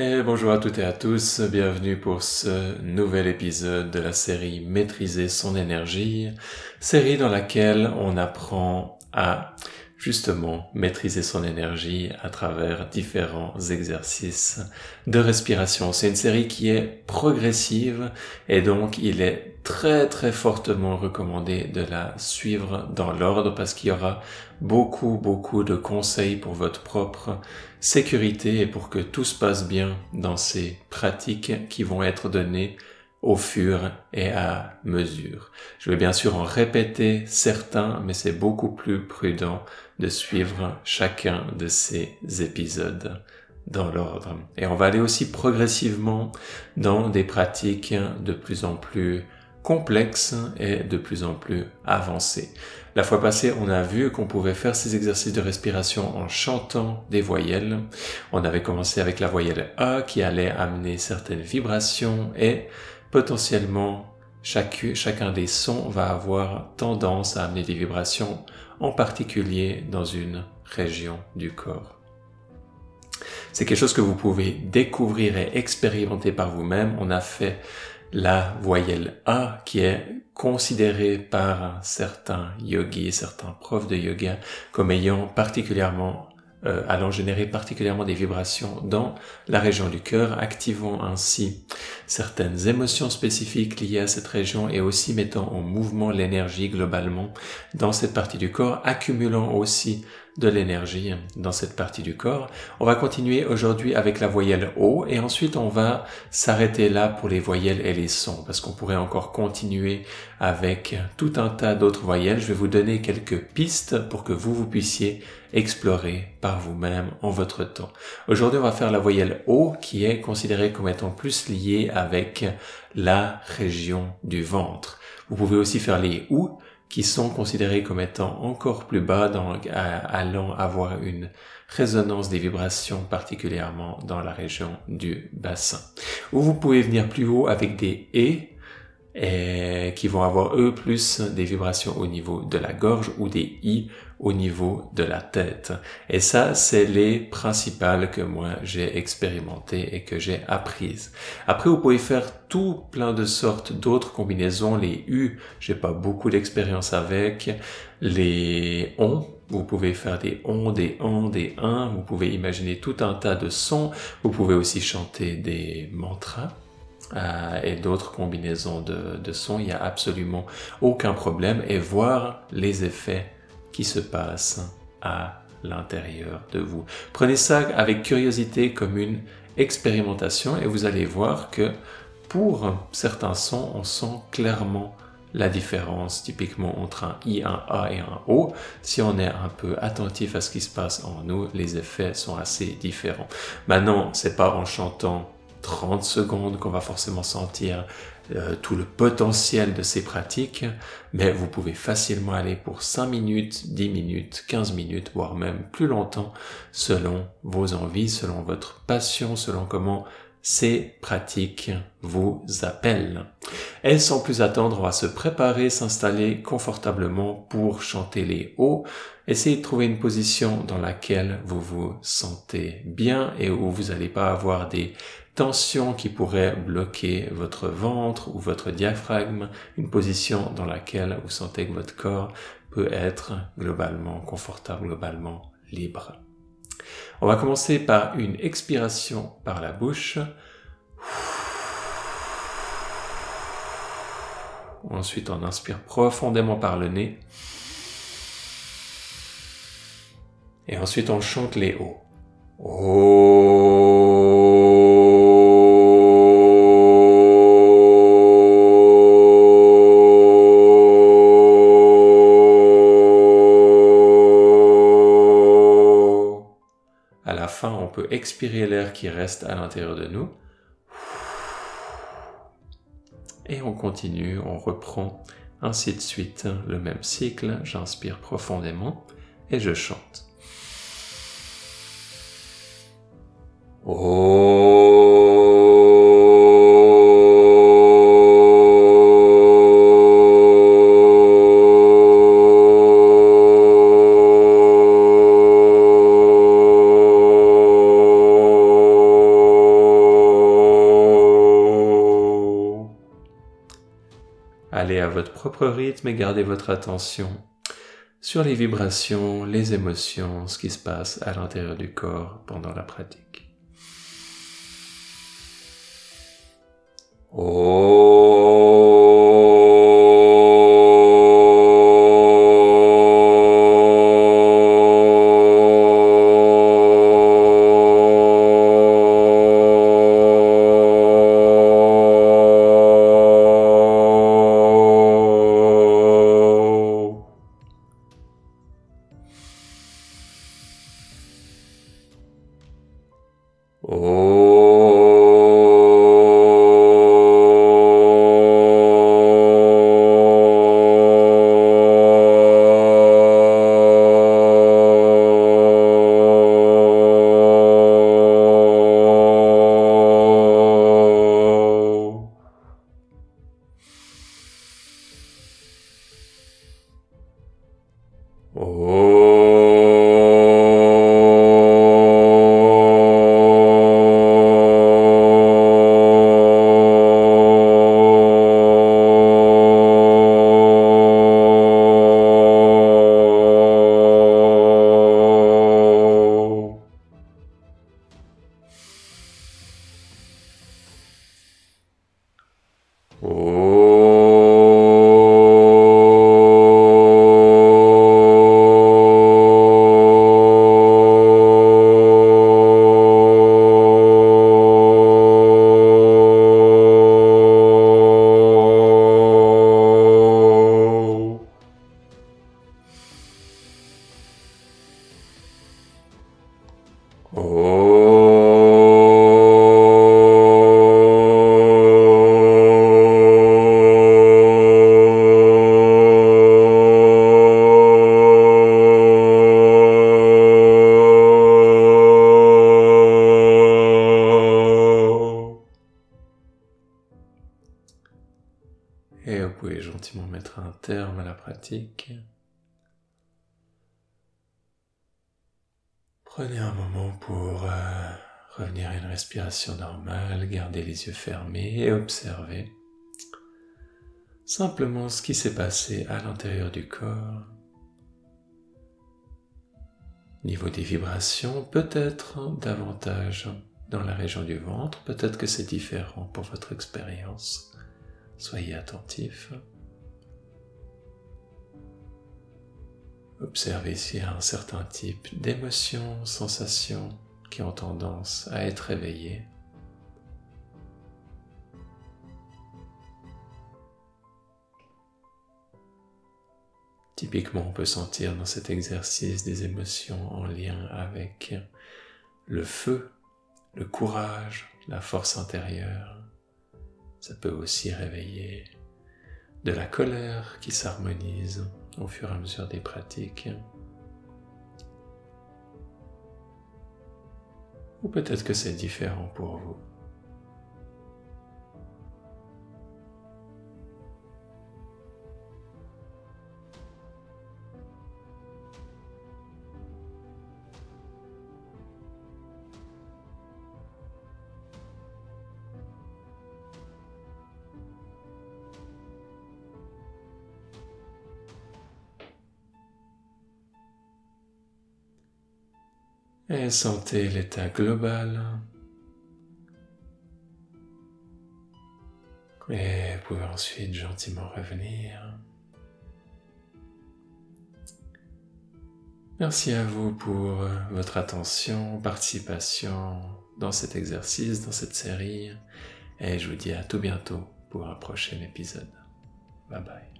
Et bonjour à toutes et à tous, bienvenue pour ce nouvel épisode de la série Maîtriser son énergie, série dans laquelle on apprend à justement maîtriser son énergie à travers différents exercices de respiration. C'est une série qui est progressive et donc il est très très fortement recommandé de la suivre dans l'ordre parce qu'il y aura beaucoup beaucoup de conseils pour votre propre sécurité et pour que tout se passe bien dans ces pratiques qui vont être données au fur et à mesure. Je vais bien sûr en répéter certains, mais c'est beaucoup plus prudent de suivre chacun de ces épisodes dans l'ordre. Et on va aller aussi progressivement dans des pratiques de plus en plus complexes et de plus en plus avancées. La fois passée, on a vu qu'on pouvait faire ces exercices de respiration en chantant des voyelles. On avait commencé avec la voyelle A qui allait amener certaines vibrations et potentiellement chacun des sons va avoir tendance à amener des vibrations, en particulier dans une région du corps. C'est quelque chose que vous pouvez découvrir et expérimenter par vous-même. On a fait la voyelle A qui est considérée par certains yogis, certains profs de yoga comme ayant particulièrement euh, allant générer particulièrement des vibrations dans la région du cœur, activant ainsi certaines émotions spécifiques liées à cette région et aussi mettant en mouvement l'énergie globalement dans cette partie du corps, accumulant aussi de l'énergie dans cette partie du corps. On va continuer aujourd'hui avec la voyelle O et ensuite on va s'arrêter là pour les voyelles et les sons parce qu'on pourrait encore continuer avec tout un tas d'autres voyelles. Je vais vous donner quelques pistes pour que vous, vous puissiez explorer par vous-même en votre temps. Aujourd'hui, on va faire la voyelle O qui est considérée comme étant plus liée avec la région du ventre. Vous pouvez aussi faire les OU qui sont considérés comme étant encore plus bas, dans, allant avoir une résonance des vibrations particulièrement dans la région du bassin. Ou vous pouvez venir plus haut avec des et, et qui vont avoir eux plus des vibrations au niveau de la gorge ou des i au niveau de la tête. Et ça, c'est les principales que moi j'ai expérimentées et que j'ai apprises. Après, vous pouvez faire tout plein de sortes d'autres combinaisons. Les U, j'ai pas beaucoup d'expérience avec. Les ON, vous pouvez faire des ON, des ON, des 1. Vous pouvez imaginer tout un tas de sons. Vous pouvez aussi chanter des mantras. Euh, et d'autres combinaisons de, sons, il n'y a absolument aucun problème et voir les effets qui se passe à l'intérieur de vous. Prenez ça avec curiosité comme une expérimentation et vous allez voir que pour certains sons, on sent clairement la différence typiquement entre un I, un A et un O. Si on est un peu attentif à ce qui se passe en nous, les effets sont assez différents. Maintenant, c'est pas en chantant 30 secondes qu'on va forcément sentir euh, tout le potentiel de ces pratiques, mais vous pouvez facilement aller pour 5 minutes, 10 minutes, 15 minutes, voire même plus longtemps, selon vos envies, selon votre passion, selon comment ces pratiques vous appellent. Et sans plus attendre, on va se préparer, s'installer confortablement pour chanter les hauts. Essayez de trouver une position dans laquelle vous vous sentez bien et où vous n'allez pas avoir des tension qui pourrait bloquer votre ventre ou votre diaphragme, une position dans laquelle vous sentez que votre corps peut être globalement confortable, globalement libre. On va commencer par une expiration par la bouche. Ensuite, on inspire profondément par le nez. Et ensuite, on chante les hauts. Expirer l'air qui reste à l'intérieur de nous. Et on continue, on reprend ainsi de suite le même cycle. J'inspire profondément et je chante. Propre rythme et gardez votre attention sur les vibrations, les émotions, ce qui se passe à l'intérieur du corps pendant la pratique. Et un terme à la pratique. Prenez un moment pour euh, revenir à une respiration normale, gardez les yeux fermés et observez simplement ce qui s'est passé à l'intérieur du corps. Niveau des vibrations, peut-être davantage dans la région du ventre, peut-être que c'est différent pour votre expérience. Soyez attentif. Observez s'il y a un certain type d'émotions, sensations qui ont tendance à être éveillées. Typiquement, on peut sentir dans cet exercice des émotions en lien avec le feu, le courage, la force intérieure, ça peut aussi réveiller de la colère qui s'harmonise au fur et à mesure des pratiques. Ou peut-être que c'est différent pour vous. Et sentez l'état global. Et vous pouvez ensuite gentiment revenir. Merci à vous pour votre attention, participation dans cet exercice, dans cette série. Et je vous dis à tout bientôt pour un prochain épisode. Bye bye.